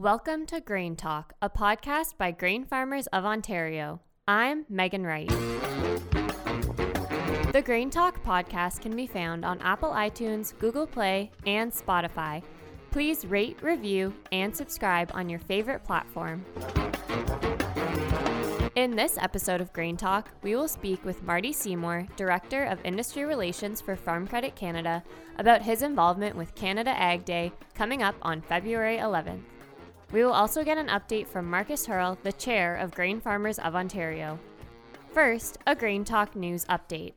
Welcome to Grain Talk, a podcast by grain farmers of Ontario. I'm Megan Wright. The Grain Talk podcast can be found on Apple iTunes, Google Play, and Spotify. Please rate, review, and subscribe on your favorite platform. In this episode of Grain Talk, we will speak with Marty Seymour, Director of Industry Relations for Farm Credit Canada, about his involvement with Canada Ag Day coming up on February 11th. We will also get an update from Markus Haerle, the Chair of Grain Farmers of Ontario. First, a Grain Talk news update.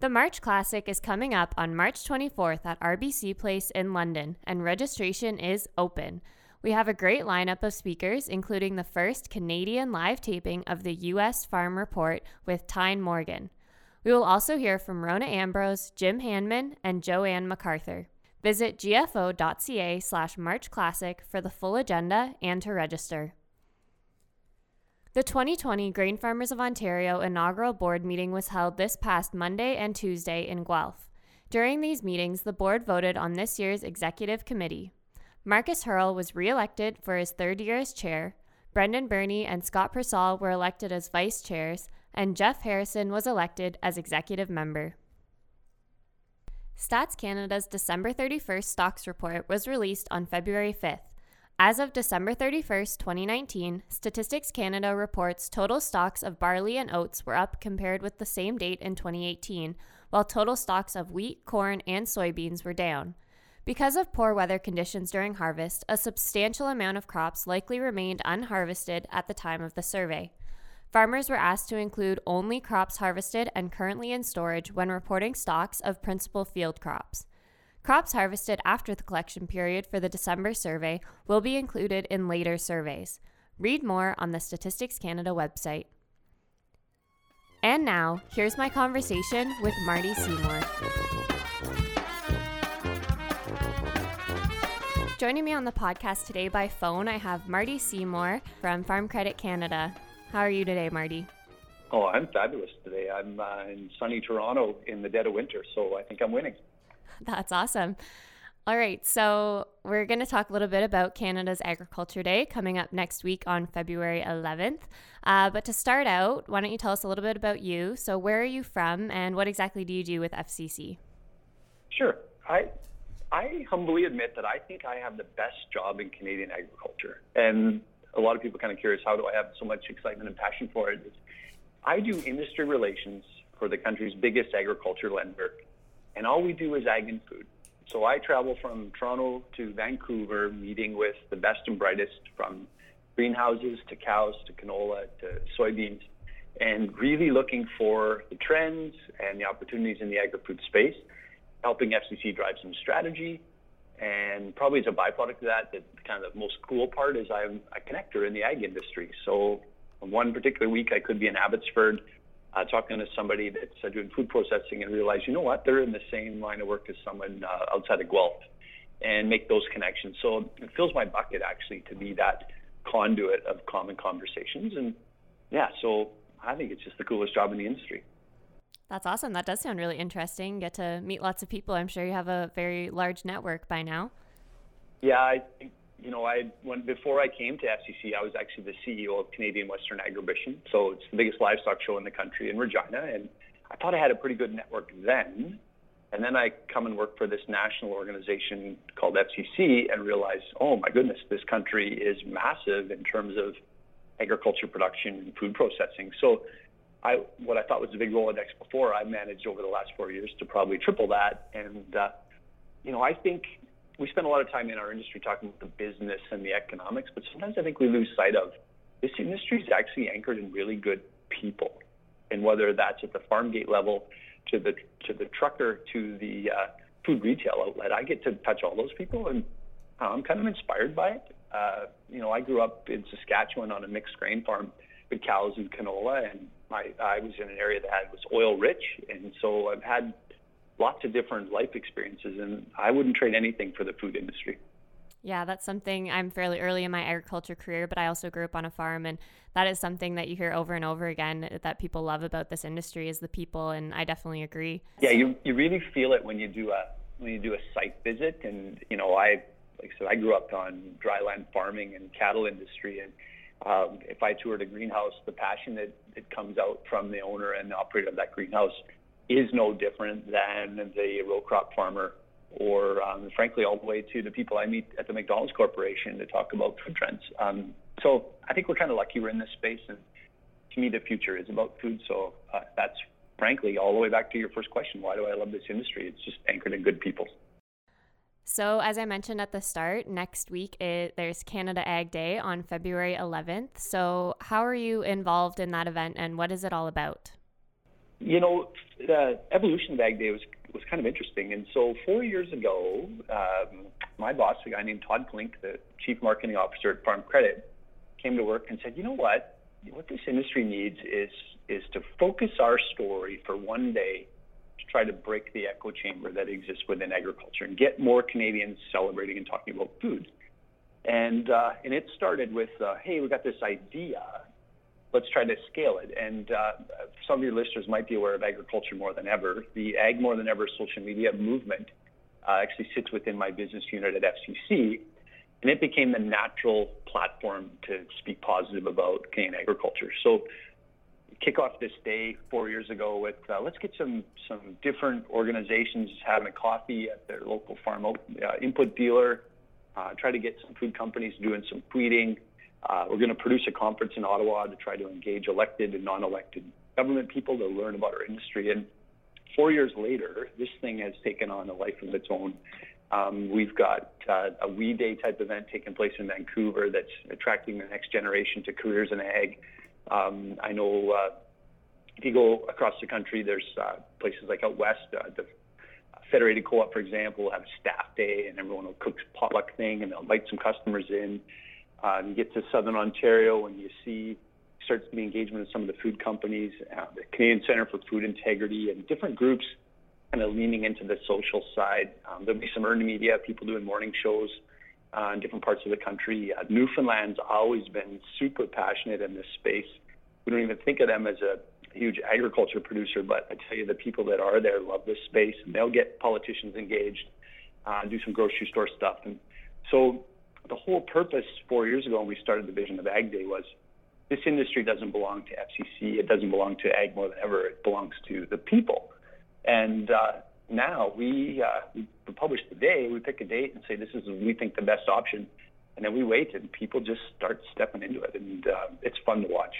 The March Classic is coming up on March 24th at RBC Place in London, and registration is open. We have a great lineup of speakers, including the first Canadian live taping of the U.S. Farm Report with Tyne Morgan. We will also hear from Rona Ambrose, Jim Hanman, and Joanne MacArthur. Visit gfo.ca slash March Classic for the full agenda and to register. The 2020 Grain Farmers of Ontario inaugural board meeting was held this past Monday and Tuesday in Guelph. During these meetings, the board voted on this year's executive committee. Markus Haerle was re-elected for his third year as chair, Brendan Byrne and Scott Persall were elected as vice chairs, and Jeff Harrison was elected as executive member. Stats Canada's December 31st stocks report was released on February 5th. As of December 31st, 2019, Statistics Canada reports total stocks of barley and oats were up compared with the same date in 2018, while total stocks of wheat, corn, and soybeans were down. Because of poor weather conditions during harvest, a substantial amount of crops likely remained unharvested at the time of the survey. Farmers were asked to include only crops harvested and currently in storage when reporting stocks of principal field crops. Crops harvested after the collection period for the December survey will be included in later surveys. Read more on the Statistics Canada website. And now, here's my conversation with Marty Seymour. Joining me on the podcast today by phone, I have Marty Seymour from Farm Credit Canada. How are you today, Marty? Oh, I'm fabulous today. I'm uh, in sunny Toronto in the dead of winter, so I think I'm winning. That's awesome. All right, so we're going to talk a little bit about Canada's Agriculture Day coming up next week on February 11th. Uh, but to start out, why don't you tell us a little bit about you? So, where are you from, and what exactly do you do with FCC? Sure. I I humbly admit that I think I have the best job in Canadian agriculture, and a lot of people kind of curious how do I have so much excitement and passion for it. I do industry relations for the country's biggest agriculture lender, and all we do is ag and food. So I travel from Toronto to Vancouver, meeting with the best and brightest from greenhouses to cows to canola to soybeans, and really looking for the trends and the opportunities in the agri-food space, helping FCC drive some strategy, and probably as a byproduct of that, the kind of the most cool part is I'm a connector in the ag industry. So one particular week, I could be in Abbotsford uh, talking to somebody that's uh, doing food processing and realize, you know what, they're in the same line of work as someone uh, outside of Guelph and make those connections. So it fills my bucket actually to be that conduit of common conversations. And yeah, so I think it's just the coolest job in the industry. That's awesome. That does sound really interesting. Get to meet lots of people. I'm sure you have a very large network by now. Yeah, I you know, I when before I came to FCC, I was actually the CEO of Canadian Western Agribition. So it's the biggest livestock show in the country in Regina, and I thought I had a pretty good network then. And then I come and work for this national organization called FCC and realize, oh my goodness, this country is massive in terms of agriculture production and food processing. So I, what I thought was a big Rolodex before, I managed over the last four years to probably triple that. And, uh, you know, I think we spend a lot of time in our industry talking about the business and the economics, but sometimes I think we lose sight of this industry is actually anchored in really good people. And whether that's at the farm gate level to the, to the trucker to the uh, food retail outlet, I get to touch all those people and uh, I'm kind of inspired by it. Uh, you know, I grew up in Saskatchewan on a mixed grain farm with cows and canola and I, I was in an area that was oil rich, and so I've had lots of different life experiences, and I wouldn't trade anything for the food industry. Yeah, that's something I'm fairly early in my agriculture career, but I also grew up on a farm, and that is something that you hear over and over again that people love about this industry is the people, and I definitely agree. Yeah, you you really feel it when you do a when you do a site visit, and you know I like I said, I grew up on dryland farming and cattle industry, and um, if I toured a greenhouse, the passion that, that comes out from the owner and the operator of that greenhouse is no different than the row crop farmer or um, frankly all the way to the people I meet at the McDonald's Corporation to talk about food trends. Um, so I think we're kind of lucky we're in this space, and to me the future is about food. So uh, that's frankly all the way back to your first question: Why do I love this industry? It's just anchored in good people. So, as I mentioned at the start, next week it, there's Canada Ag Day on February 11th. So, how are you involved in that event and what is it all about? You know, the evolution of Ag Day was was kind of interesting. And so, four years ago, um, my boss, a guy named Todd Klink, the chief marketing officer at Farm Credit, came to work and said, "You know what? What this industry needs is is to focus our story for one day try to break the echo chamber that exists within agriculture and get more Canadians celebrating and talking about food. And uh, and it started with, uh, hey, we got this idea. Let's try to scale it. And uh, some of your listeners might be aware of agriculture more than ever. The Ag More Than Ever social media movement uh, actually sits within my business unit at FCC, and it became the natural platform to speak positive about Canadian agriculture. So kick off this day four years ago with uh, let's get some some different organizations having a coffee at their local farm uh, input dealer. Uh, try to get some food companies doing some tweeting. Uh, we're going to produce a conference in Ottawa to try to engage elected and non-elected government people to learn about our industry. And four years later, this thing has taken on a life of its own. Um, we've got uh, a We Day type event taking place in Vancouver that's attracting the next generation to careers in ag. Um, I know uh, if you go across the country, there's uh, places like out west, uh, the Federated Co-op, for example, will have a staff day, and everyone will cook potluck thing, and they'll invite some customers in. Uh, you get to Southern Ontario, and you see starts to be engagement with some of the food companies, uh, the Canadian Centre for Food Integrity, and different groups kind of leaning into the social side. Um, there'll be some earned media, people doing morning shows uh, in different parts of the country. Uh, Newfoundland's always been super passionate in this space. We don't even think of them as a huge agriculture producer, but I tell you, the people that are there love this space, and they'll get politicians engaged, uh, do some grocery store stuff, and so the whole purpose four years ago when we started the Vision of Ag Day was this industry doesn't belong to FCC, it doesn't belong to Ag more than ever, it belongs to the people, and uh, now we, uh, we publish the day, we pick a date and say this is we think the best option, and then we wait and people just start stepping into it, and uh, it's fun to watch.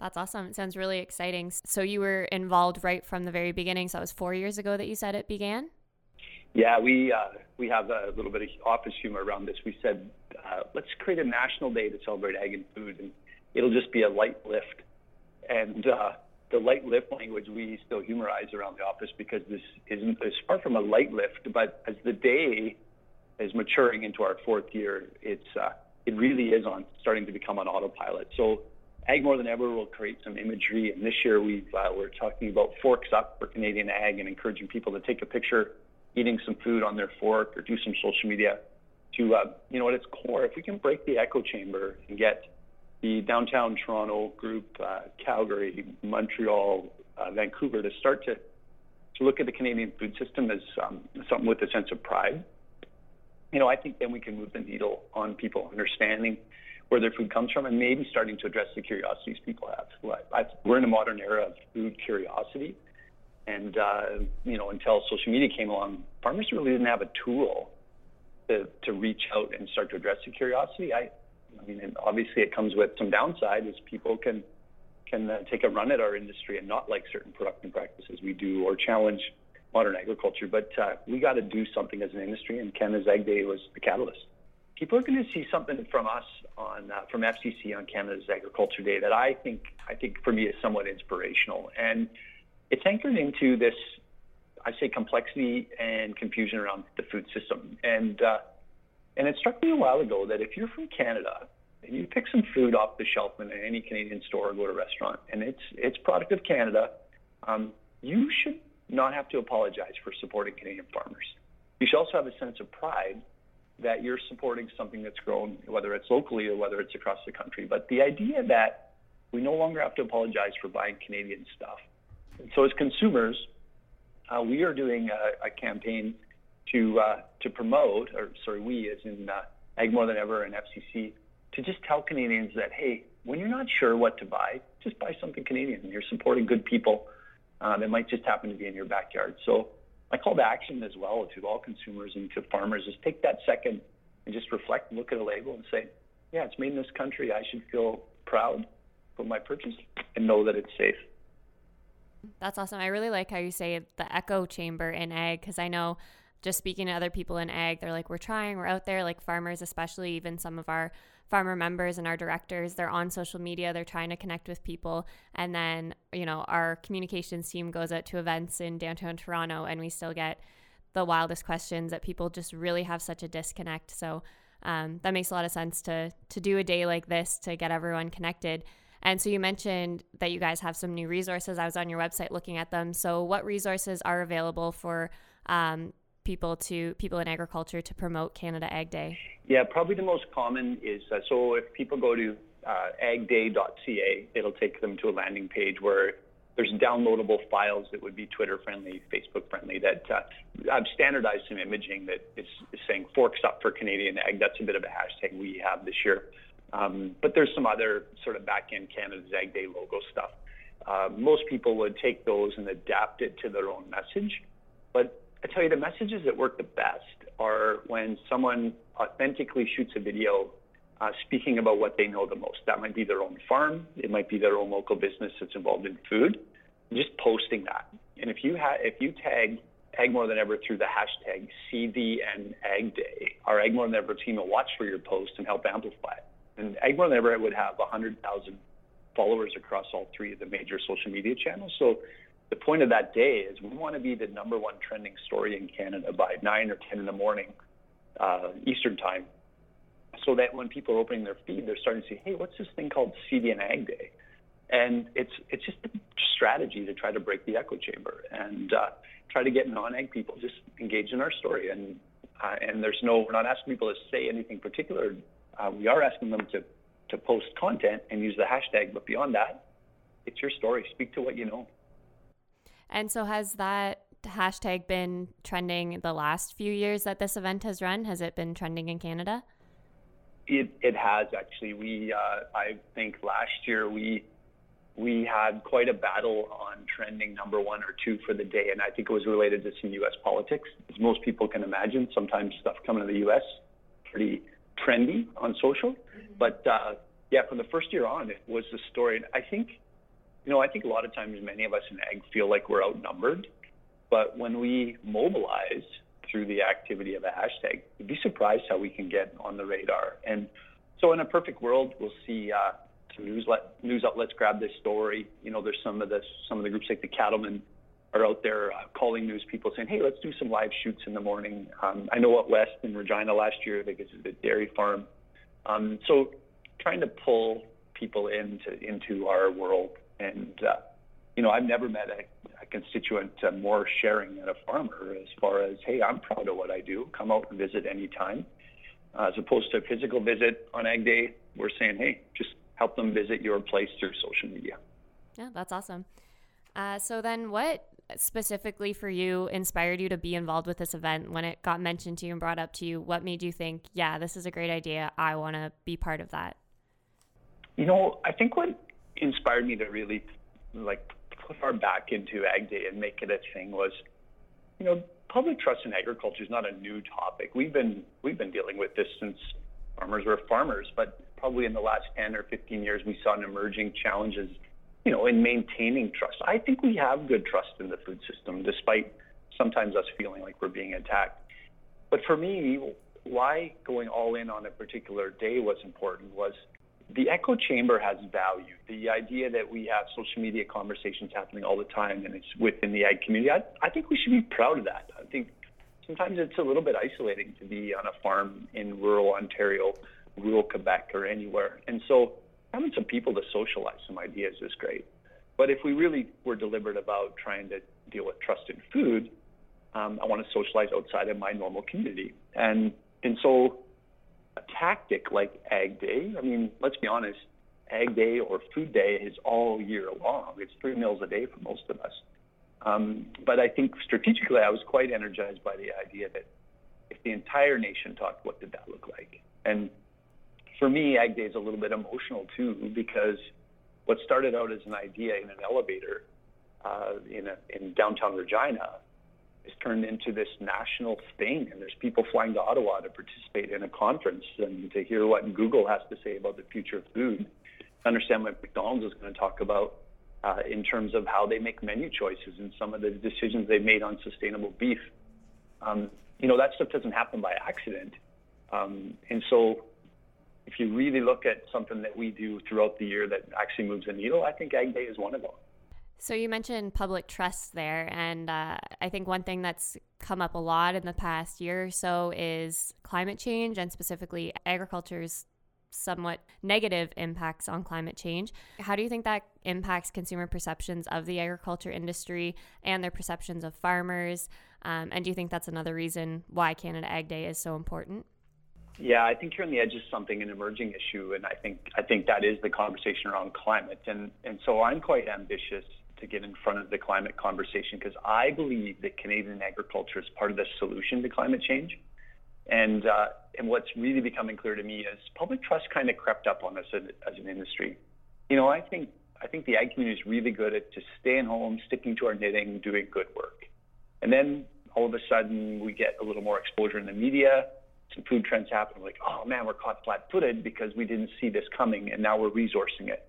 That's awesome. It sounds really exciting. So you were involved right from the very beginning. So it was four years ago that you said it began. Yeah, we uh, we have a little bit of office humor around this. We said uh, let's create a national day to celebrate ag and food, and it'll just be a light lift. And uh, the light lift language we still humorize around the office because this isn't it's far from a light lift. But as the day is maturing into our fourth year, it's uh, it really is on starting to become on autopilot. So Ag More Than Ever will create some imagery, and this year we've, uh, we're talking about forks up for Canadian ag and encouraging people to take a picture eating some food on their fork or do some social media to, uh, you know, at its core, if we can break the echo chamber and get the downtown Toronto group, uh, Calgary, Montreal, uh, Vancouver to start to, to look at the Canadian food system as um, something with a sense of pride, you know, I think then we can move the needle on people understanding where their food comes from and maybe starting to address the curiosities people have. We're in a modern era of food curiosity. And, uh, you know, until social media came along, farmers really didn't have a tool to, to reach out and start to address the curiosity. I, I mean, obviously it comes with some downside as people can can uh, take a run at our industry and not like certain production practices we do or challenge modern agriculture. But uh, we got to do something as an industry, and Canada's Ag Day was the catalyst. People are going to see something from us on uh, from FCC on Canada's Agriculture Day that I think I think for me is somewhat inspirational, and it's anchored into this I say complexity and confusion around the food system, and uh, and it struck me a while ago that if you're from Canada and you pick some food off the shelf in any Canadian store or go to a restaurant, and it's it's product of Canada, um, you should not have to apologize for supporting Canadian farmers. You should also have a sense of pride that you're supporting something that's grown, whether it's locally or whether it's across the country. But the idea that we no longer have to apologize for buying Canadian stuff. And so as consumers, uh, we are doing a, a campaign to uh, to promote, or sorry, we as in uh, Ag More Than Ever and FCC, to just tell Canadians that hey, when you're not sure what to buy, just buy something Canadian. You're supporting good people uh, that might just happen to be in your backyard. So my call to action as well to all consumers and to farmers is take that second and just reflect, look at a label, and say, yeah, it's made in this country. I should feel proud for my purchase and know that it's safe. That's awesome. I really like how you say the echo chamber in ag because I know just speaking to other people in ag, they're like, we're trying, we're out there, like farmers, especially even some of our farmer members and our directors, they're on social media, they're trying to connect with people. And then, you know, our communications team goes out to events in downtown Toronto and we still get the wildest questions that people just really have such a disconnect. So um, that makes a lot of sense to to do a day like this to get everyone connected. And so you mentioned that you guys have some new resources. I was on your website looking at them. So what resources are available for um, people to people in agriculture to promote Canada Ag Day? Yeah, probably the most common is uh, so if people go to uh, agday.ca, it'll take them to a landing page where there's downloadable files that would be Twitter friendly, Facebook friendly. That uh, I've standardized some imaging that is, is, saying forks up for Canadian ag. That's a bit of a hashtag we have this year. Um, but there's some other sort of back end Canada's Ag Day logo stuff. Uh, most people would take those and adapt it to their own message. But I tell you, the messages that work the best are when someone authentically shoots a video uh, speaking about what they know the most. That might be their own farm, it might be their own local business that's involved in food. Just posting that. And if you ha- if you tag Ag More Than Ever through the hashtag CDN Ag Day, our Ag More Than Ever team will watch for your post and help amplify it. And Ag More Than Ever would have 100,000 followers across all three of the major social media channels. So the point of that day is we want to be the number one trending story in Canada by 9 or 10 in the morning uh, Eastern time so that when people are opening their feed, they're starting to see, hey, what's this thing called CDN Ag Day? And it's it's just a strategy to try to break the echo chamber and uh, try to get non-ag people just engaged in our story. And uh, and there's no, we're not asking people to say anything particular. Uh, we are asking them to to post content and use the hashtag. But beyond that, it's your story. Speak to what you know. And so has that hashtag been trending the last few years that this event has run? Has it been trending in Canada? It, it has actually. We uh, I think last year we we had quite a battle on trending number one or two for the day, and I think it was related to some U.S. politics. As most people can imagine, sometimes stuff coming to the U.S. pretty trendy on social. Mm-hmm. But uh, yeah, from the first year on, it was the story. And I think, you know, I think a lot of times many of us in ag feel like we're outnumbered, but when we mobilize through the activity of a hashtag, you'd be surprised how we can get on the radar. And so, in a perfect world, we'll see uh, some news, let, news outlets grab this story. You know, there's some of the some of the groups like the Cattlemen are out there uh, calling news people saying, "Hey, let's do some live shoots in the morning." Um, I know at West in Regina last year they visited a dairy farm. Um, so, trying to pull people into into our world, and uh, you know, I've never met a a constituent uh, more sharing than a farmer as far as, hey, I'm proud of what I do. Come out and visit anytime. Uh, as opposed to a physical visit on Ag Day, we're saying, hey, just help them visit your place through social media. Yeah, that's awesome. Uh, so then, what specifically for you inspired you to be involved with this event when it got mentioned to you and brought up to you? What made you think, yeah, this is a great idea. I want to be part of that? You know, I think what inspired me to really like put our back into Ag Day and make it a thing was, you know, public trust in agriculture is not a new topic. We've been we've been dealing with this since farmers were farmers, but probably in the last 10 or 15 years we saw an emerging challenges, you know, in maintaining trust. I think we have good trust in the food system, despite sometimes us feeling like we're being attacked. But for me, why going all in on a particular day was important was the echo chamber has value. The idea that we have social media conversations happening all the time and it's within the ag community, I, I think we should be proud of that. I think sometimes it's a little bit isolating to be on a farm in rural Ontario, rural Quebec, or anywhere. And so having some people to socialize some ideas is great. But if we really were deliberate about trying to deal with trust in food, um, I want to socialize outside of my normal community. And and so a tactic like Ag Day, I mean, let's be honest, Ag Day or Food Day is all year long. It's three meals a day for most of us. Um, but I think strategically, I was quite energized by the idea that if the entire nation talked, what did that look like? And for me, Ag Day is a little bit emotional too, because what started out as an idea in an elevator uh, in, a, in downtown Regina has turned into this national thing, and there's people flying to Ottawa to participate in a conference and to hear what Google has to say about the future of food, understand what McDonald's is going to talk about uh, in terms of how they make menu choices and some of the decisions they've made on sustainable beef. Um, you know, that stuff doesn't happen by accident. Um, and so if you really look at something that we do throughout the year that actually moves the needle, I think Ag Day is one of them. So you mentioned public trust there, and uh, I think one thing that's come up a lot in the past year or so is climate change, and specifically agriculture's somewhat negative impacts on climate change. How do you think that impacts consumer perceptions of the agriculture industry and their perceptions of farmers? Um, and do you think that's another reason why Canada Ag Day is so important? Yeah, I think you're on the edge of something, an emerging issue, and I think I think that is the conversation around climate. And and so I'm quite ambitious to get in front of the climate conversation because I believe that Canadian agriculture is part of the solution to climate change. And uh, and what's really becoming clear to me is public trust kind of crept up on us as, as an industry. You know, I think I think the ag community is really good at just staying home, sticking to our knitting, doing good work. And then all of a sudden we get a little more exposure in the media some food trends happen. We're like, oh man, we're caught flat-footed because we didn't see this coming, and now we're resourcing it.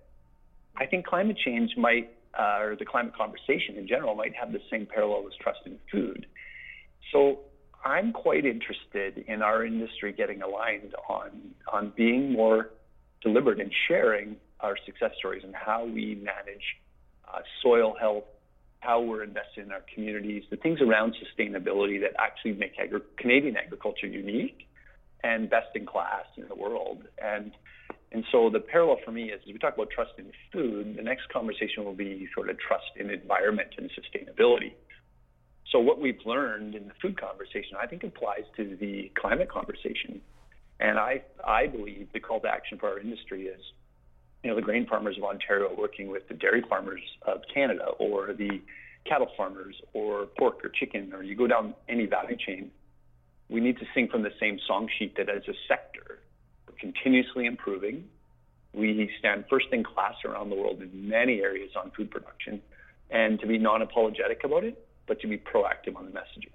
I think climate change might, uh, or the climate conversation in general, might have the same parallel as trust in food. So I'm quite interested in our industry getting aligned on on being more deliberate in sharing our success stories and how we manage uh, soil health, how we're invested in our communities, the things around sustainability that actually make agri- Canadian agriculture unique and best in class in the world. And and so the parallel for me is as we talk about trust in food, the next conversation will be sort of trust in environment and sustainability. So what we've learned in the food conversation, I think applies to the climate conversation. And I I believe the call to action for our industry is, you know, the grain farmers of Ontario working with the dairy farmers of Canada or the cattle farmers or pork or chicken, or you go down any value chain we need to sing from the same song sheet that as a sector, continuously improving. We stand first in class around the world in many areas on food production, and to be non apologetic about it, but to be proactive on the messaging.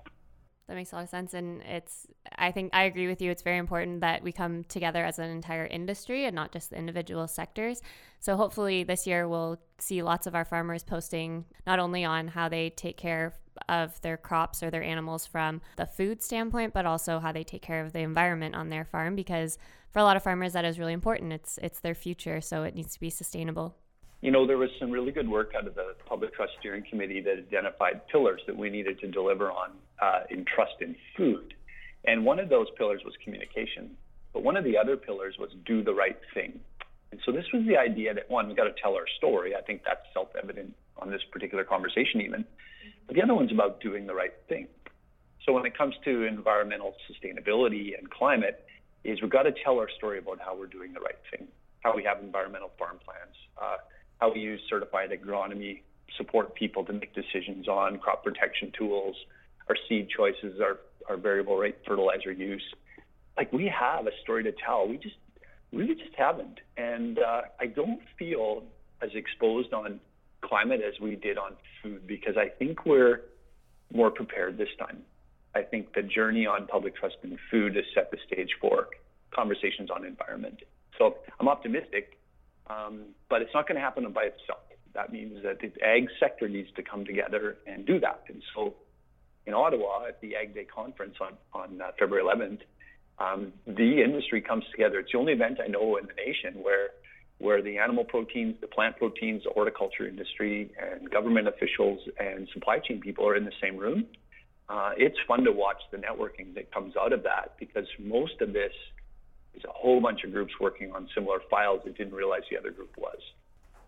That makes a lot of sense. And it's, I think I agree with you. It's very important that we come together as an entire industry and not just the individual sectors. So hopefully this year we'll see lots of our farmers posting not only on how they take care of their crops or their animals from the food standpoint, but also how they take care of the environment on their farm because for a lot of farmers that is really important. It's it's their future, so it needs to be sustainable you know, there was some really good work out of the Public Trust Steering Committee that identified pillars that we needed to deliver on uh, in trust in food. And one of those pillars was communication. But one of the other pillars was do the right thing. And so this was the idea that one, we've got to tell our story. I think that's self evident on this particular conversation, even. But the other one's about doing the right thing. So when it comes to environmental sustainability and climate, is we've got to tell our story about how we're doing the right thing, how we have environmental farm plans, uh, how we use certified agronomy, support people to make decisions on crop protection tools, our seed choices, our, our variable rate fertilizer use. Like we have a story to tell. We just really just haven't. And uh, I don't feel as exposed on climate as we did on food because I think we're more prepared this time. I think the journey on public trust in food has set the stage for conversations on environment. So I'm optimistic um, but it's not going to happen by itself. That means that the ag sector needs to come together and do that. And so in Ottawa at the Ag Day conference on, on uh, February 11th, um, the industry comes together. It's the only event I know in the nation where where the animal proteins, the plant proteins, the horticulture industry, and government officials and supply chain people are in the same room. Uh, it's fun to watch the networking that comes out of that because most of this is a whole bunch of groups working on similar files that didn't realize the other group was.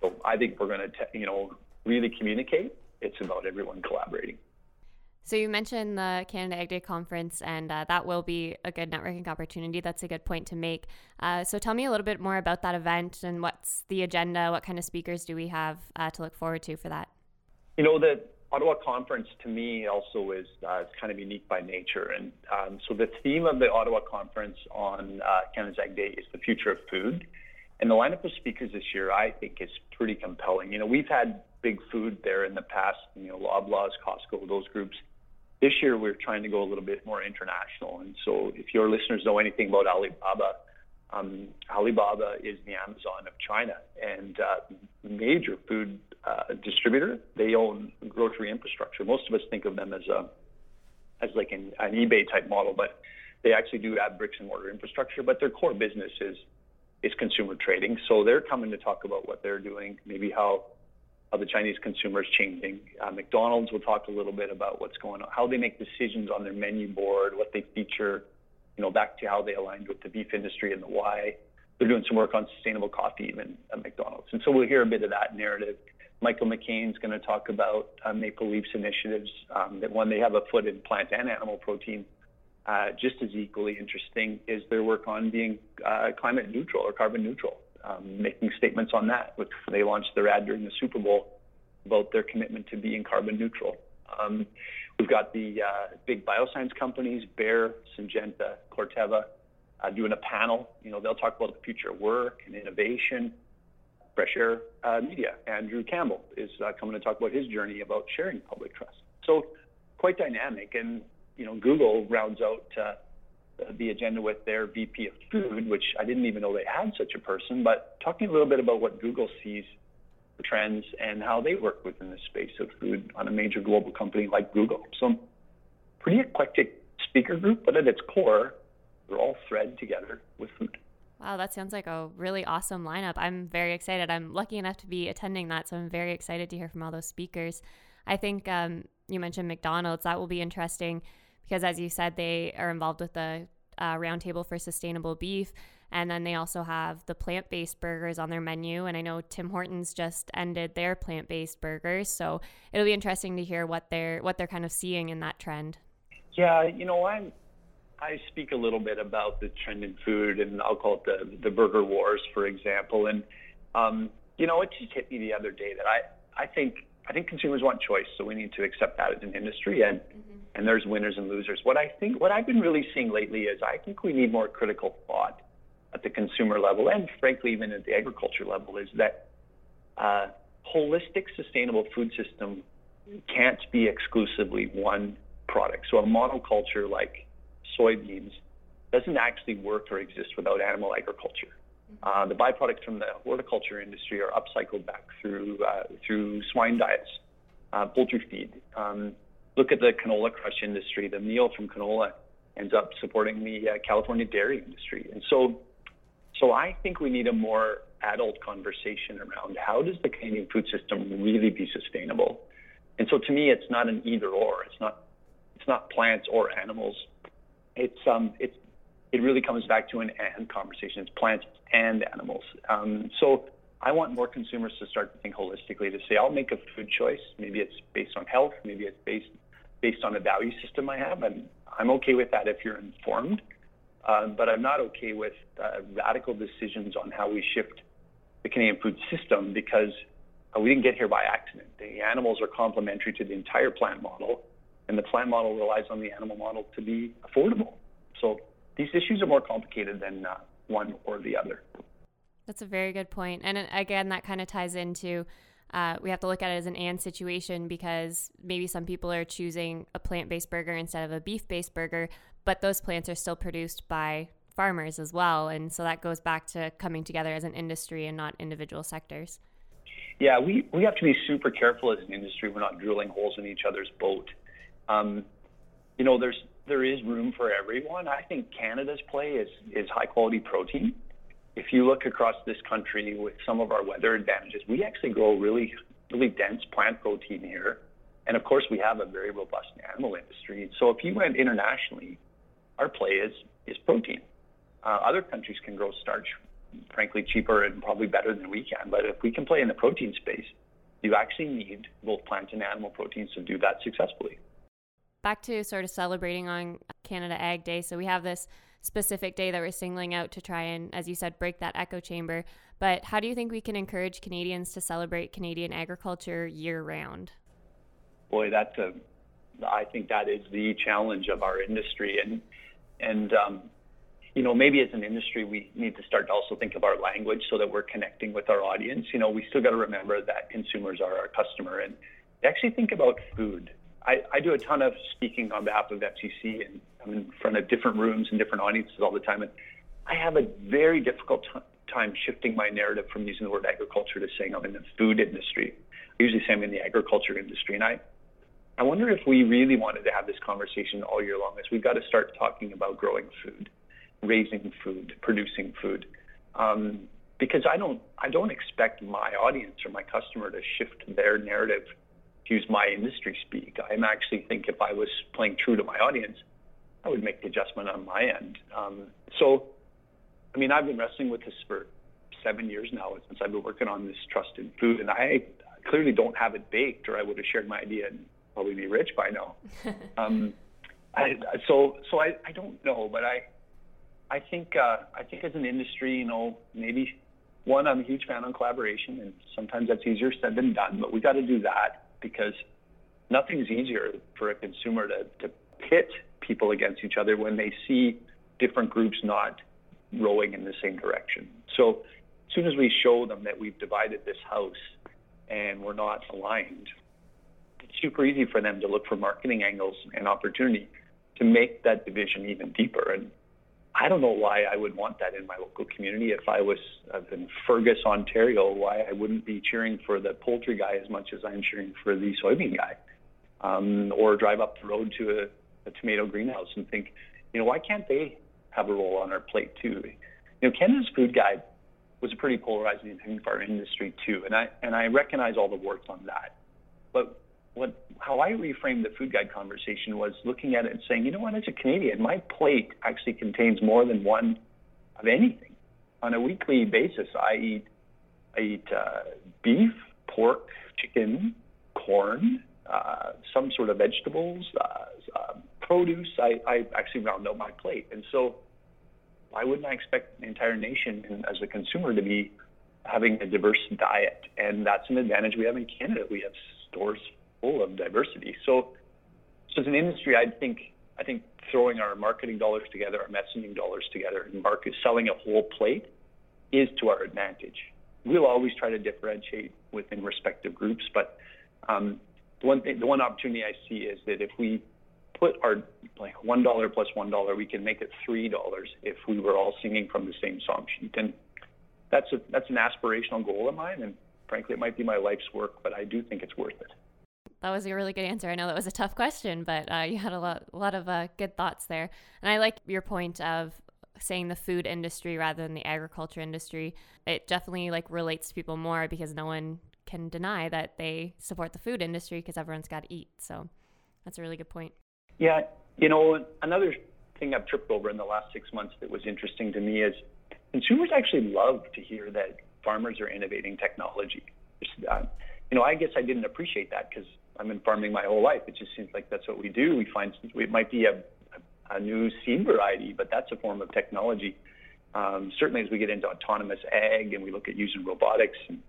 So I think we're going to, you know, really communicate. It's about everyone collaborating. So you mentioned the Canada Ag Day conference, and uh, that will be a good networking opportunity. That's a good point to make. Uh, so tell me a little bit more about that event and what's the agenda. What kind of speakers do we have uh, to look forward to for that? You know the Ottawa conference to me also is uh, kind of unique by nature. And um, so the theme of the Ottawa conference on uh, Canada's Ag Day is the future of food. And the lineup of speakers this year, I think, is pretty compelling. You know, we've had big food there in the past, you know, Loblaws, Costco, those groups. This year, we're trying to go a little bit more international. And so if your listeners know anything about Alibaba, um, Alibaba is the Amazon of China and uh, major food uh, distributor. They own grocery infrastructure. Most of us think of them as a as like an, an eBay type model, but they actually do have bricks and mortar infrastructure. But their core business is is consumer trading. So they're coming to talk about what they're doing, maybe how how the Chinese consumer is changing. Uh, McDonald's will talk a little bit about what's going on, how they make decisions on their menu board, what they feature, you know, back to how they aligned with the beef industry and the why. They're doing some work on sustainable coffee even at McDonald's. And so we'll hear a bit of that narrative. Michael McCain's going to talk about uh, Maple Leaf's initiatives. Um, that one, they have a foot in plant and animal protein. Uh, just as equally interesting is their work on being uh, climate neutral or carbon neutral, um, making statements on that, which they launched their ad during the Super Bowl about their commitment to being carbon neutral. Um, We've got the uh, big bioscience companies, Bayer, Syngenta, Corteva, uh, doing a panel. You know, they'll talk about the future of work and innovation. Fresh Air uh, Media, Andrew Campbell is uh, coming to talk about his journey about sharing public trust. So quite dynamic. And, you know, Google rounds out uh, the agenda with their VP of food, which I didn't even know they had such a person, but talking a little bit about what Google sees the trends and how they work within the space of food on a major global company like Google. So, pretty eclectic speaker group, but at its core, they're all thread together with food. Wow, that sounds like a really awesome lineup. I'm very excited. I'm lucky enough to be attending that, so I'm very excited to hear from all those speakers. I think um, you mentioned McDonald's. That will be interesting because, as you said, they are involved with the uh, Roundtable for Sustainable Beef. And then they also have the plant based burgers on their menu. And I know Tim Hortons just ended their plant based burgers. So it'll be interesting to hear what they're what they're kind of seeing in that trend. Yeah, you know, I'm I speak a little bit about the trend in food and I'll call it the the burger wars, for example. And um, you know, it just hit me the other day that I I think I think consumers want choice, so we need to accept that as an industry and mm-hmm. and there's winners and losers. What I think what I've been really seeing lately is I think we need more critical thought at the consumer level and frankly even at the agriculture level is that uh, holistic sustainable food system can't be exclusively one product. So a monoculture like soybeans doesn't actually work or exist without animal agriculture. Uh, the byproducts from the horticulture industry are upcycled back through uh, through swine diets, uh, poultry feed. Um, look at the canola crush industry. The meal from canola ends up supporting the uh, California dairy industry, and so so I think we need a more adult conversation around how does the Canadian food system really be sustainable? And so to me, it's not an either or. It's not it's not plants or animals. It's um it's it really comes back to an and conversation. It's plants and animals. Um, so I want more consumers to start to think holistically to say, I'll make a food choice. Maybe it's based on health. Maybe it's based based on a value system I have, and I'm okay with that if you're informed. Um, but I'm not okay with uh, radical decisions on how we shift the Canadian food system because uh, we didn't get here by accident. The animals are complementary to the entire plant model, and the plant model relies on the animal model to be affordable. So these issues are more complicated than uh, one or the other. That's a very good point. And again, that kind of ties into uh, we have to look at it as an and situation because maybe some people are choosing a plant based burger instead of a beef based burger, but those plants are still produced by farmers as well. And so that goes back to coming together as an industry and not individual sectors. Yeah, we, we have to be super careful as an industry. We're not drilling holes in each other's boat. Um, you know, there's there is room for everyone. I think Canada's play is is high quality protein. If you look across this country with some of our weather advantages, we actually grow really really dense plant protein here. And of course, we have a very robust animal industry. So if you went internationally, our play is is protein. Uh, other countries can grow starch, frankly, cheaper and probably better than we can. But if we can play in the protein space, you actually need both plant and animal proteins to do that successfully. Back to sort of celebrating on Canada Ag Day. So we have this specific day that we're singling out to try and, as you said, break that echo chamber. But how do you think we can encourage Canadians to celebrate Canadian agriculture year round? boy, that's a, I think that is the challenge of our industry. And, and, um, you know, maybe as an industry, we need to start to also think of our language so that we're connecting with our audience. You know, we still got to remember that consumers are our customer and actually think about food. I, I do a ton of speaking on behalf of FCC and I'm in front of different rooms and different audiences all the time. And I have a very difficult t- time shifting my narrative from using the word agriculture to saying I'm in the food industry. I usually say I'm in the agriculture industry. And I, I wonder if we really wanted to have this conversation all year long, is we've got to start talking about growing food, raising food, producing food. Um, because I don't, I don't expect my audience or my customer to shift their narrative to use my industry speak. I actually think if I was playing true to my audience, I would make the adjustment on my end. Um, so, I mean, I've been wrestling with this for seven years now since I've been working on this trusted food, and I clearly don't have it baked, or I would have shared my idea and probably be rich by now. um, I, so, so I, I don't know, but I, I think, uh, I think as an industry, you know, maybe one, I'm a huge fan on collaboration, and sometimes that's easier said than done, but we got to do that because nothing's easier for a consumer to, to pit people against each other when they see different groups not rowing in the same direction. So as soon as we show them that we've divided this house and we're not aligned, it's super easy for them to look for marketing angles and opportunity to make that division even deeper. And I don't know why I would want that in my local community. If I was in Fergus, Ontario, why I wouldn't be cheering for the poultry guy as much as I'm cheering for the soybean guy, um, or drive up the road to a a tomato greenhouse and think, you know, why can't they have a role on our plate too? You know, Canada's food guide was a pretty polarizing thing for our industry too, and I and I recognize all the work on that. But what how I reframed the food guide conversation was looking at it and saying, you know what, as a Canadian, my plate actually contains more than one of anything. On a weekly basis, I eat I eat uh, beef, pork, chicken, corn, uh, some sort of vegetables, uh, uh, produce, I, I actually round out my plate. And so why wouldn't I expect the entire nation as a consumer to be having a diverse diet? And that's an advantage we have in Canada. We have stores full of diversity. So, so as an industry, I think I think throwing our marketing dollars together, our messaging dollars together, and market selling a whole plate is to our advantage. We'll always try to differentiate within respective groups, but um, the one thing, the one opportunity I see is that if we put our like one dollar plus one dollar, we can make it three dollars if we were all singing from the same song sheet. And that's a that's an aspirational goal of mine, and frankly, it might be my life's work, but I do think it's worth it. That was a really good answer. I know that was a tough question, but uh, you had a lot, a lot of uh, good thoughts there. And I like your point of saying the food industry rather than the agriculture industry. It definitely like relates to people more because no one can deny that they support the food industry because everyone's got to eat. So that's a really good point. Yeah, you know, another thing I've tripped over in the last six months that was interesting to me is consumers actually love to hear that farmers are innovating technology. Uh, you know, I guess I didn't appreciate that because I've been farming my whole life. It just seems like that's what we do. We find it might be a, a new seed variety, but that's a form of technology. Um, certainly, as we get into autonomous ag and we look at using robotics, and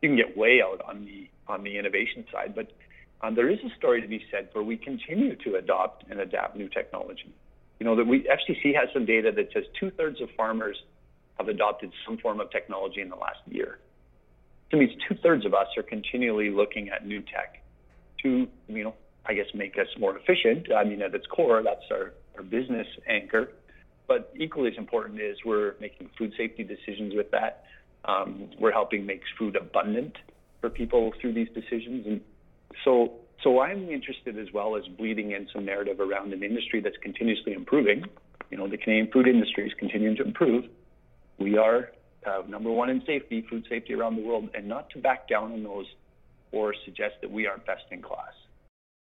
you can get way out on the on the innovation side. But um, there is a story to be said for we continue to adopt and adapt new technology. You know, that we FCC has some data that says two thirds of farmers have adopted some form of technology in the last year. So it means two thirds of us are continually looking at new tech to, you know, I guess make us more efficient. I mean, at its core, that's our, our business anchor. But equally as important is we're making food safety decisions with that. Um, we're helping make food abundant for people through these decisions. And so, so I'm interested as well as bleeding in some narrative around an industry that's continuously improving. You know, the Canadian food industry is continuing to improve. We are uh, number one in safety, food safety around the world, and not to back down on those or suggest that we are best in class.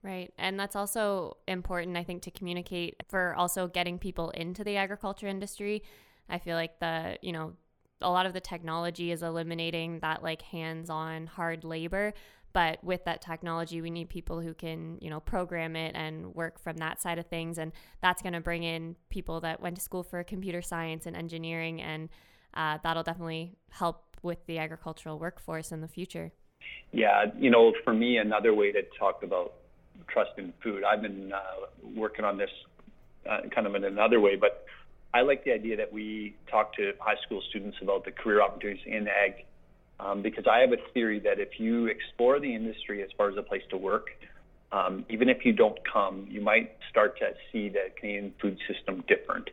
Right. And that's also important, I think, to communicate for also getting people into the agriculture industry. I feel like the, you know, a lot of the technology is eliminating that like hands on hard labor but with that technology we need people who can you know program it and work from that side of things and that's going to bring in people that went to school for computer science and engineering and uh, that'll definitely help with the agricultural workforce in the future yeah you know for me another way to talk about trust in food. I've been uh, working on this uh, kind of in another way, but I like the idea that we talk to high school students about the career opportunities in ag, um, because I have a theory that if you explore the industry as far as a place to work, um, even if you don't come, you might start to see the Canadian food system different,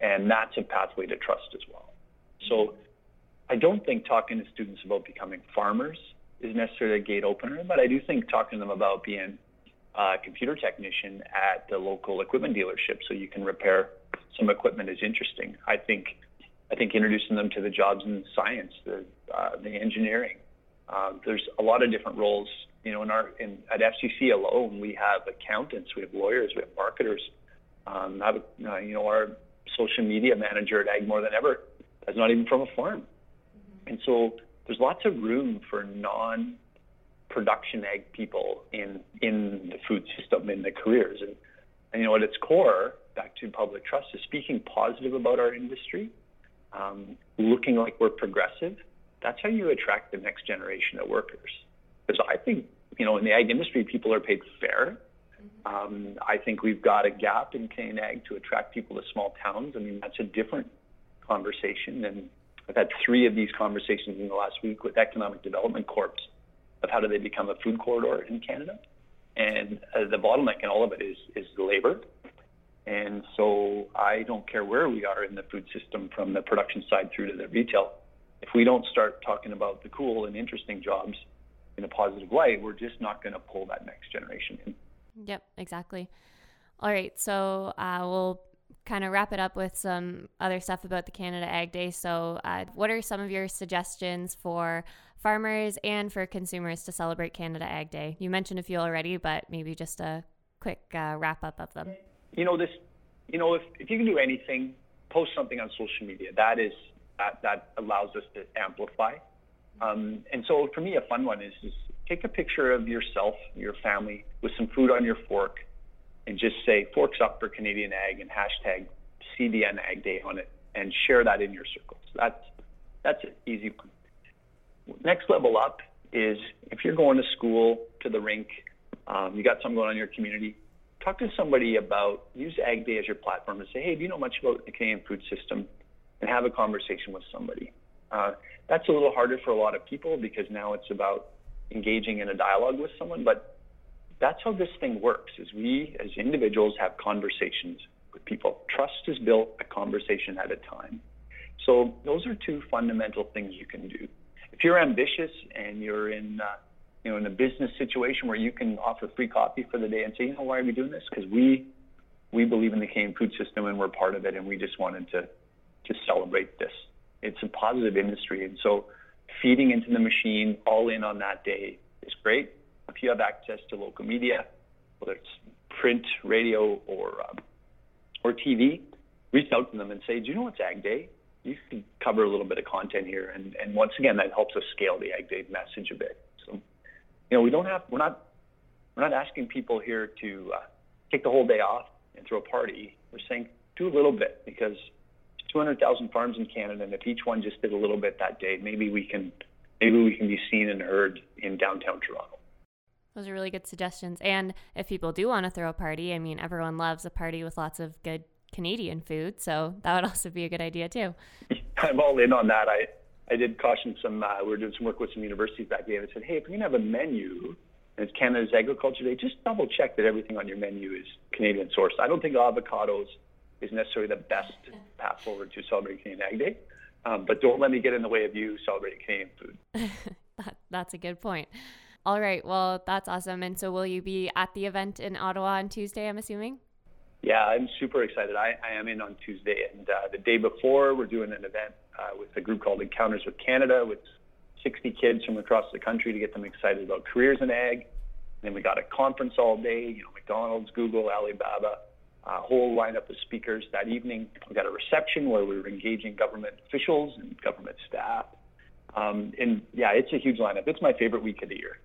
and that's a pathway to trust as well. So, I don't think talking to students about becoming farmers is necessarily a gate opener, but I do think talking to them about being a computer technician at the local equipment dealership so you can repair some equipment is interesting. I think I think introducing them to the jobs in science, the uh, the engineering. Uh, there's a lot of different roles. You know, in our in at FCC alone, we have accountants, we have lawyers, we have marketers. Um, have uh, you know our social media manager at Ag More Than Ever is not even from a farm, mm-hmm. and so there's lots of room for non production egg people in in the food system in the careers and, and you know at its core back to public trust is speaking positive about our industry, um, looking like we're progressive. That's how you attract the next generation of workers. Because I think, you know, in the ag industry, people are paid fair. Um, I think we've got a gap in Canadian ag to attract people to small towns. I mean, that's a different conversation. And I've had three of these conversations in the last week with Economic Development Corps of how do they become a food corridor in Canada. And uh, the bottleneck in all of it is, is labor. And so I don't care where we are in the food system from the production side through to the retail. If we don't start talking about the cool and interesting jobs in a positive way, we're just not going to pull that next generation in. Yep, exactly. All right, so uh, we'll kind of wrap it up with some other stuff about the Canada Ag Day. So, uh, what are some of your suggestions for farmers and for consumers to celebrate Canada Ag Day? You mentioned a few already, but maybe just a quick uh, wrap up of them you know this you know if, if you can do anything post something on social media that is that that allows us to amplify um, and so for me a fun one is just take a picture of yourself your family with some food on your fork and just say forks up for canadian ag and hashtag cdn ag day on it and share that in your circles that's that's an easy one next level up is if you're going to school to the rink um, you got something going on in your community talk to somebody about use Ag Day as your platform and say, hey, do you know much about the Canadian food system? And have a conversation with somebody. Uh, that's a little harder for a lot of people because now it's about engaging in a dialogue with someone. But that's how this thing works: is we as individuals have conversations with people. Trust is built a conversation at a time. So those are two fundamental things you can do. If you're ambitious and you're in uh, you know, in a business situation where you can offer free coffee for the day and say, you know, why are we doing this? Because we we believe in the Canadian food system and we're part of it, and we just wanted to to celebrate this. It's a positive industry, and so feeding into the machine all in on that day is great. If you have access to local media, whether it's print, radio, or um, or TV, reach out to them and say, do you know what's Ag Day? You can cover a little bit of content here, and and once again, that helps us scale the Ag Day message a bit So, you know, we don't have, we're not, we're not asking people here to uh, take the whole day off and throw a party. We're saying do a little bit because 200,000 farms in Canada, and if each one just did a little bit that day, maybe we can, maybe we can be seen and heard in downtown Toronto. Those are really good suggestions. And if people do want to throw a party, I mean, everyone loves a party with lots of good Canadian food, so that would also be a good idea too. I'm all in on that. I I did caution some, uh, we were doing some work with some universities back then. I said, hey, if you're going to have a menu and it's Canada's Agriculture Day, just double check that everything on your menu is Canadian sourced. I don't think avocados is necessarily the best path forward to celebrating Canadian Ag Day, um, but don't let me get in the way of you celebrating Canadian food. that, that's a good point. All right, well, that's awesome. And so, will you be at the event in Ottawa on Tuesday? I'm assuming. Yeah, I'm super excited. I, I am in on Tuesday, and uh, the day before, we're doing an event uh, with a group called Encounters with Canada, with 60 kids from across the country to get them excited about careers in ag. And then we got a conference all day, you know, McDonald's, Google, Alibaba, a whole lineup of speakers that evening. We got a reception where we were engaging government officials and government staff. Um, and yeah, it's a huge lineup. It's my favorite week of the year.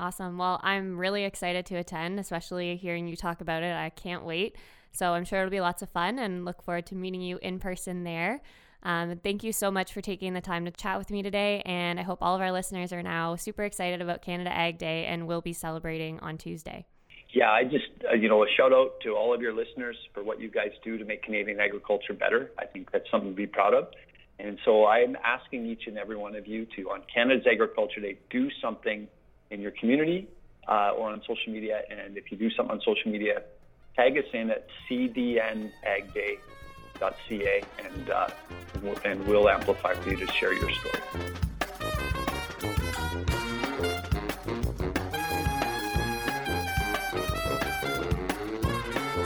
Awesome. Well, I'm really excited to attend, especially hearing you talk about it. I can't wait. So I'm sure it'll be lots of fun and look forward to meeting you in person there. Um, thank you so much for taking the time to chat with me today. And I hope all of our listeners are now super excited about Canada Ag Day and will be celebrating on Tuesday. yeah, I just, uh, you know, a shout out to all of your listeners for what you guys do to make Canadian agriculture better. I think that's something to be proud of. And so I'm asking each and every one of you to, on Canada's Agriculture Day, do something in your community uh, or on social media. And if you do something on social media, tag us in at cdnagday.ca and, uh, and we'll amplify for you to share your story.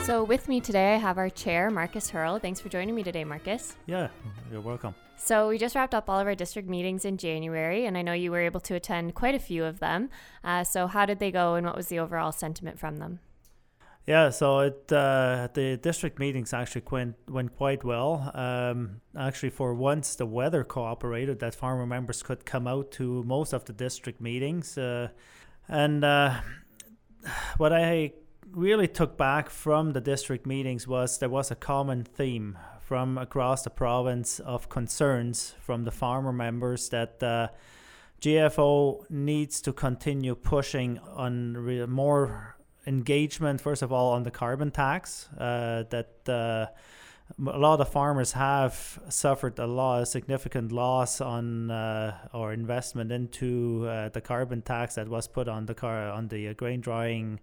So, with me today, I have our chair, Markus Haerle. Thanks for joining me today, Markus. Yeah, you're welcome. So, we just wrapped up all of our district meetings in January, and I know you were able to attend quite a few of them. Uh, so, how did they go, and what was the overall sentiment from them? Yeah, so it uh, the district meetings actually went went quite well. Um, actually, for once, the weather cooperated that farmer members could come out to most of the district meetings, uh, and uh, what I really took back from the district meetings was there was a common theme from across the province of concerns from the farmer members that uh, GFO needs to continue pushing on re- more engagement, first of all, on the carbon tax. Uh, that uh, a lot of farmers have suffered a lot, a significant loss on uh, or investment into uh, the carbon tax that was put on the car on the grain drying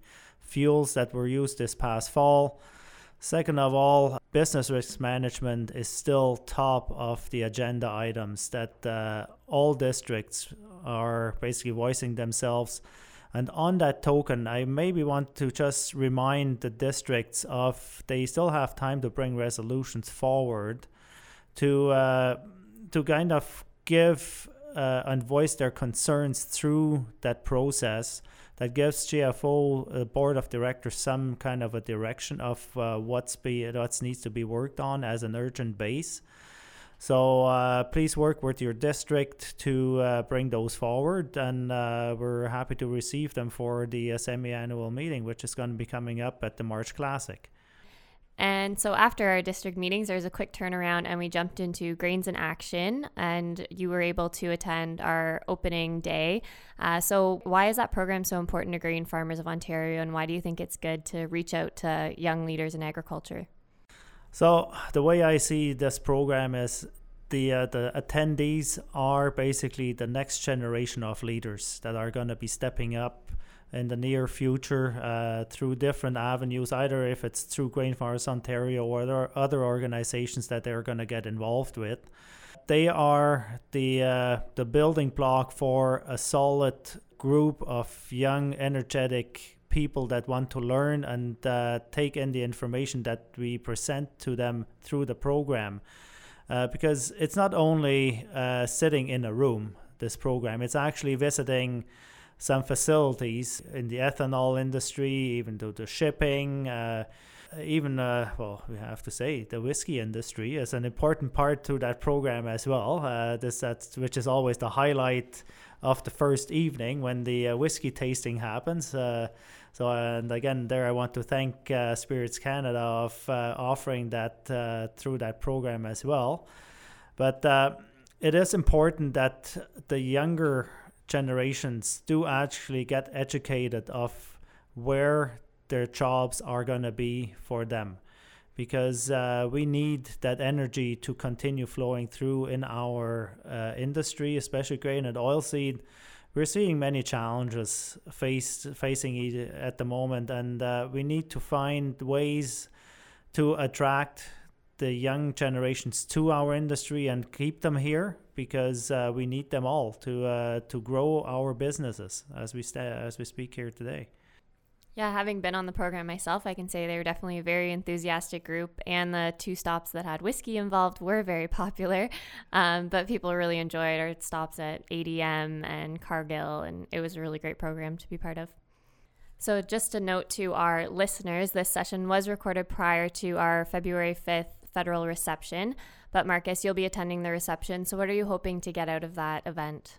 fuels that were used this past fall. Second of all, business risk management is still top of the agenda items that uh, all districts are basically voicing themselves. And on that token, I maybe want to just remind the districts of they still have time to bring resolutions forward to uh, to kind of give uh, and voice their concerns through that process that gives GFO, the board of directors, some kind of a direction of uh, what's be what needs to be worked on as an urgent base. So uh, please work with your district to uh, bring those forward, and uh, we're happy to receive them for the uh, semi-annual meeting, which is going to be coming up at the March Classic. And so after our district meetings, there was a quick turnaround and we jumped into Grains in Action, and you were able to attend our opening day. Uh, so, why is that program so important to grain farmers of Ontario, and why do you think it's good to reach out to young leaders in agriculture? So, the way I see this program is the uh, the attendees are basically the next generation of leaders that are going to be stepping up in the near future uh, through different avenues, either if it's through Grain Farmers Ontario or other, other organizations that they're going to get involved with. They are the uh, the building block for a solid group of young, energetic people that want to learn and uh, take in the information that we present to them through the program. Uh, because it's not only uh, sitting in a room, this program, it's actually visiting some facilities in the ethanol industry, even to the shipping. Uh, even uh, well, we have to say the whiskey industry is an important part to that program as well. Uh, this that's which is always the highlight of the first evening when the uh, whiskey tasting happens. Uh, so and again, there I want to thank uh, Spirits Canada of uh, offering that through that program as well. But it is important that the younger generations do actually get educated of where their jobs are going to be for them because uh, we need that energy to continue flowing through in our uh, industry, especially grain and oilseed. We're seeing many challenges faced facing at the moment, and uh, we need to find ways to attract the young generations to our industry and keep them here because uh, we need them all to uh, to grow our businesses as we st- as we speak here today. Yeah, having been on the program myself, I can say they were definitely a very enthusiastic group, and the two stops that had whiskey involved were very popular. Um, but people really enjoyed our stops at ADM and Cargill, and it was a really great program to be part of. So, just a note to our listeners this session was recorded prior to our February 5th federal reception. But Markus, you'll be attending the reception. So, what are you hoping to get out of that event?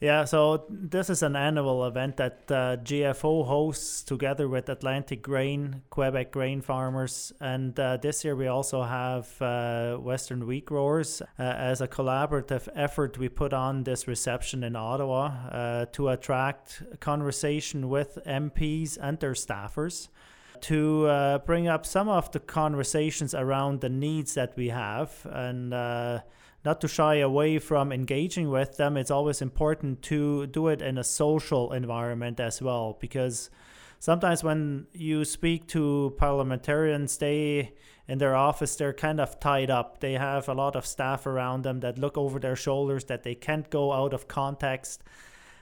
Yeah, so this is an annual event that uh, GFO hosts together with Atlantic Grain, Quebec grain farmers, and uh, this year we also have uh, Western Wheat Growers. Uh, as a collaborative effort, we put on this reception in Ottawa uh, to attract conversation with MPs and their staffers to uh, bring up some of the conversations around the needs that we have and not to shy away from engaging with them. It's always important to do it in a social environment as well, because sometimes when you speak to parliamentarians, they in their office they're kind of tied up. They have a lot of staff around them that look over their shoulders that they can't go out of context.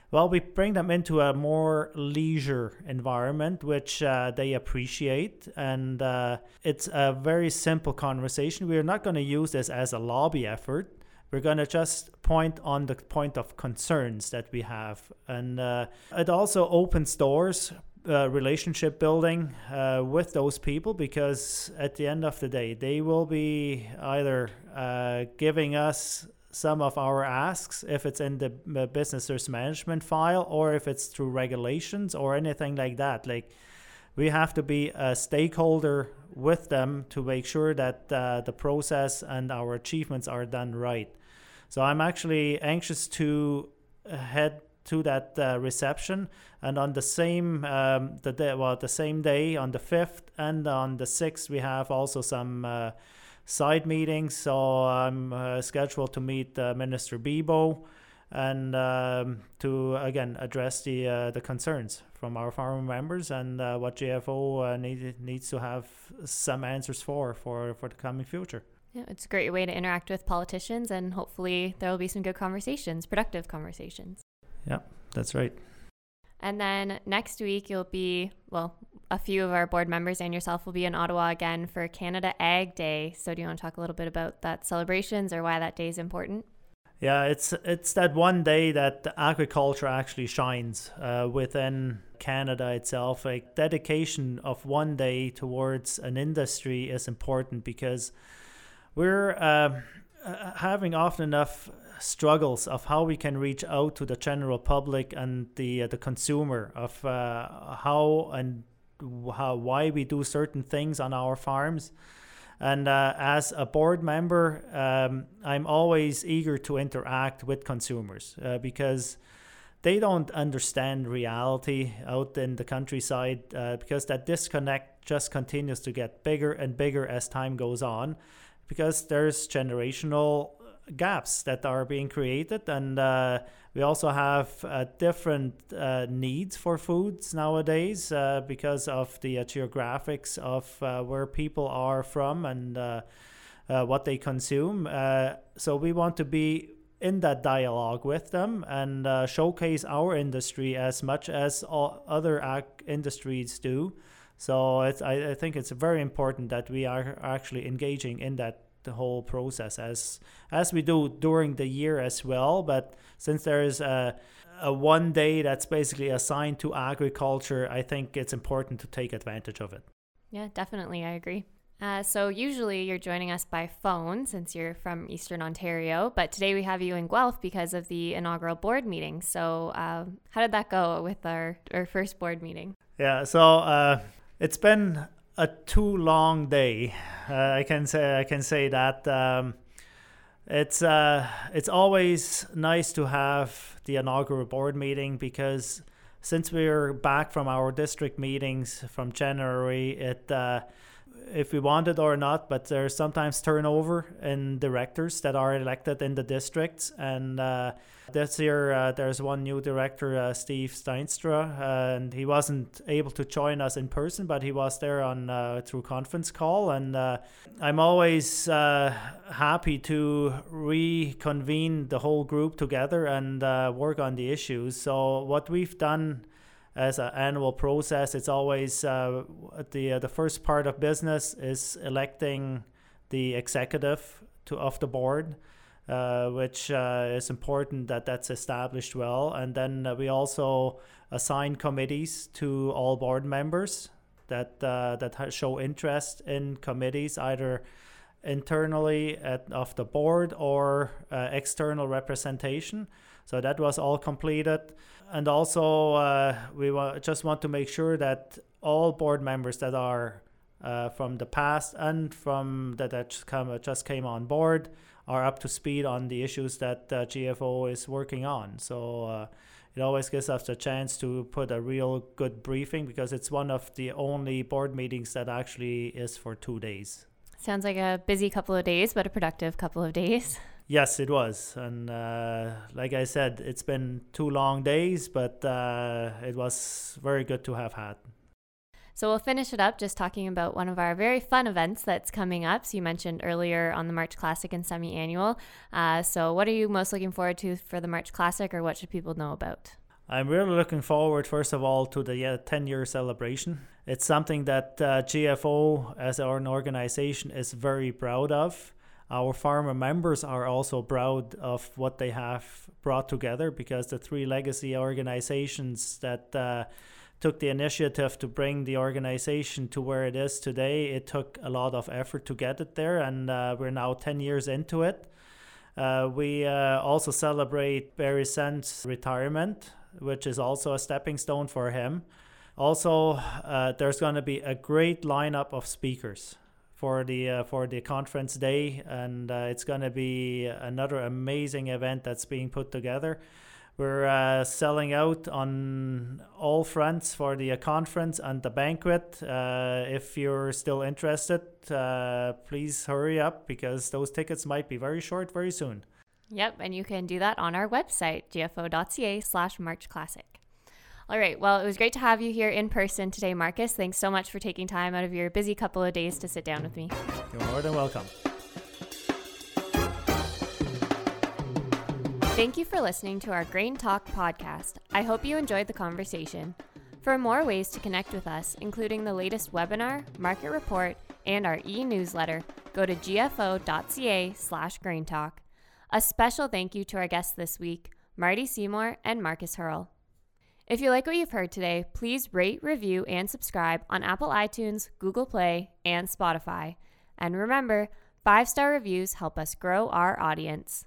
Well, we bring them into a more leisure environment, which uh, they appreciate. And uh, it's a very simple conversation. We're not going to use this as a lobby effort. We're going to just point on the point of concerns that we have. And uh, it also opens doors, uh, relationship building uh, with those people because at the end of the day, they will be either uh, giving us some of our asks if it's in the business risk management file or if it's through regulations or anything like that. Like we have to be a stakeholder with them to make sure that uh, the process and our achievements are done right. So i'm actually anxious to head to that uh, reception. And on the same um, the day well the same day on the 5th and on the 6th we have also some uh, side meetings. So I'm uh, scheduled to meet uh, Minister Bibeau and um, to again address the uh, the concerns from our farmer members and uh, what GFO uh, need, needs to have some answers for for for the coming future. Yeah, it's a great way to interact with politicians, and hopefully there will be some good conversations, productive conversations. Yeah, that's right. And then next week you'll be well, a few of our board members and yourself will be in Ottawa again for Canada Ag Day. So do you want to talk a little bit about that celebrations or why that day is important? Yeah, it's it's that one day that agriculture actually shines uh, within Canada itself. Like dedication of one day towards an industry is important because we're uh, uh having often enough struggles of how we can reach out to the general public and the uh, the consumer of uh, how and how why we do certain things on our farms. And uh, as a board member, um, I'm always eager to interact with consumers uh, because they don't understand reality out in the countryside uh, because that disconnect just continues to get bigger and bigger as time goes on because there's generational gaps that are being created and uh, we also have uh, different uh, needs for foods nowadays uh, because of the uh, geographics of uh, where people are from and what they consume. so we want to be in that dialogue with them and showcase our industry as much as other ag- industries do. So I, I think it's very important that we are actually engaging in that the whole process as as we do during the year as well. But since there is a a one day that's basically assigned to agriculture, I think it's important to take advantage of it. Yeah, definitely, I agree. Uh, so usually you're joining us by phone since you're from Eastern Ontario, but today we have you in Guelph because of the inaugural board meeting. So uh, how did that go with our our first board meeting? Yeah, so uh, it's been a too long day. Uh, I can say I can say that. Um, it's uh, it's always nice to have the inaugural board meeting because since we're back from our district meetings from January, it uh, if we want it or not, but there's sometimes turnover in directors that are elected in the districts. And uh, this year, uh, there's one new director, uh, Steve Steinstra, and he wasn't able to join us in person, but he was there on uh, through conference call. And uh, I'm always uh, happy to reconvene the whole group together and work on the issues. So what we've done as an annual process. It's always uh, the uh, the first part of business is electing the executive to of the board, uh, which uh, is important that that's established well. And then uh, we also assign committees to all board members that uh, that show interest in committees either internally at, of the board or external representation. So that was all completed. And also, uh, we wa- just want to make sure that all board members that are uh, from the past and from that, that just, come, just came on board are up to speed on the issues that uh, GFO is working on. So uh, it always gives us a chance to put a real good briefing because it's one of the only board meetings that actually is for two days. Sounds like a busy couple of days, but a productive couple of days. Yes, it was. And uh, like I said, it's been two long days, but uh, it was very good to have had. So we'll finish it up just talking about one of our very fun events that's coming up. So you mentioned earlier on the March Classic and semi annual. Uh, so what are you most looking forward to for the March Classic, or what should people know about? I'm really looking forward, first of all, to the uh, 10 year celebration. It's something that uh, GFO as an organization is very proud of. Our farmer members are also proud of what they have brought together because the three legacy organizations that uh, took the initiative to bring the organization to where it is today. It took a lot of effort to get it there, and uh, we're now 10 years into it. Uh, we uh, also celebrate Barry Senft's retirement, which is also a stepping stone for him. Also, uh, there's going to be a great lineup of speakers for the uh, for the conference day, and uh, it's going to be another amazing event that's being put together. We're uh, selling out on all fronts for the uh, conference and the banquet. Uh, if you're still interested, uh, please hurry up because those tickets might be very short very soon. Yep, and you can do that on our website, gfo.ca slash March Classic. All right, well, it was great to have you here in person today, Markus. Thanks so much for taking time out of your busy couple of days to sit down with me. You're more than welcome. Thank you for listening to our Grain Talk podcast. I hope you enjoyed the conversation. For more ways to connect with us, including the latest webinar, market report, and our e-newsletter, go to gfo.ca slash graintalk. A special thank you to our guests this week, Marty Seymour and Markus Haerle. If you like what you've heard today, please rate, review, and subscribe on Apple iTunes, Google Play, and Spotify. And remember, five star reviews help us grow our audience.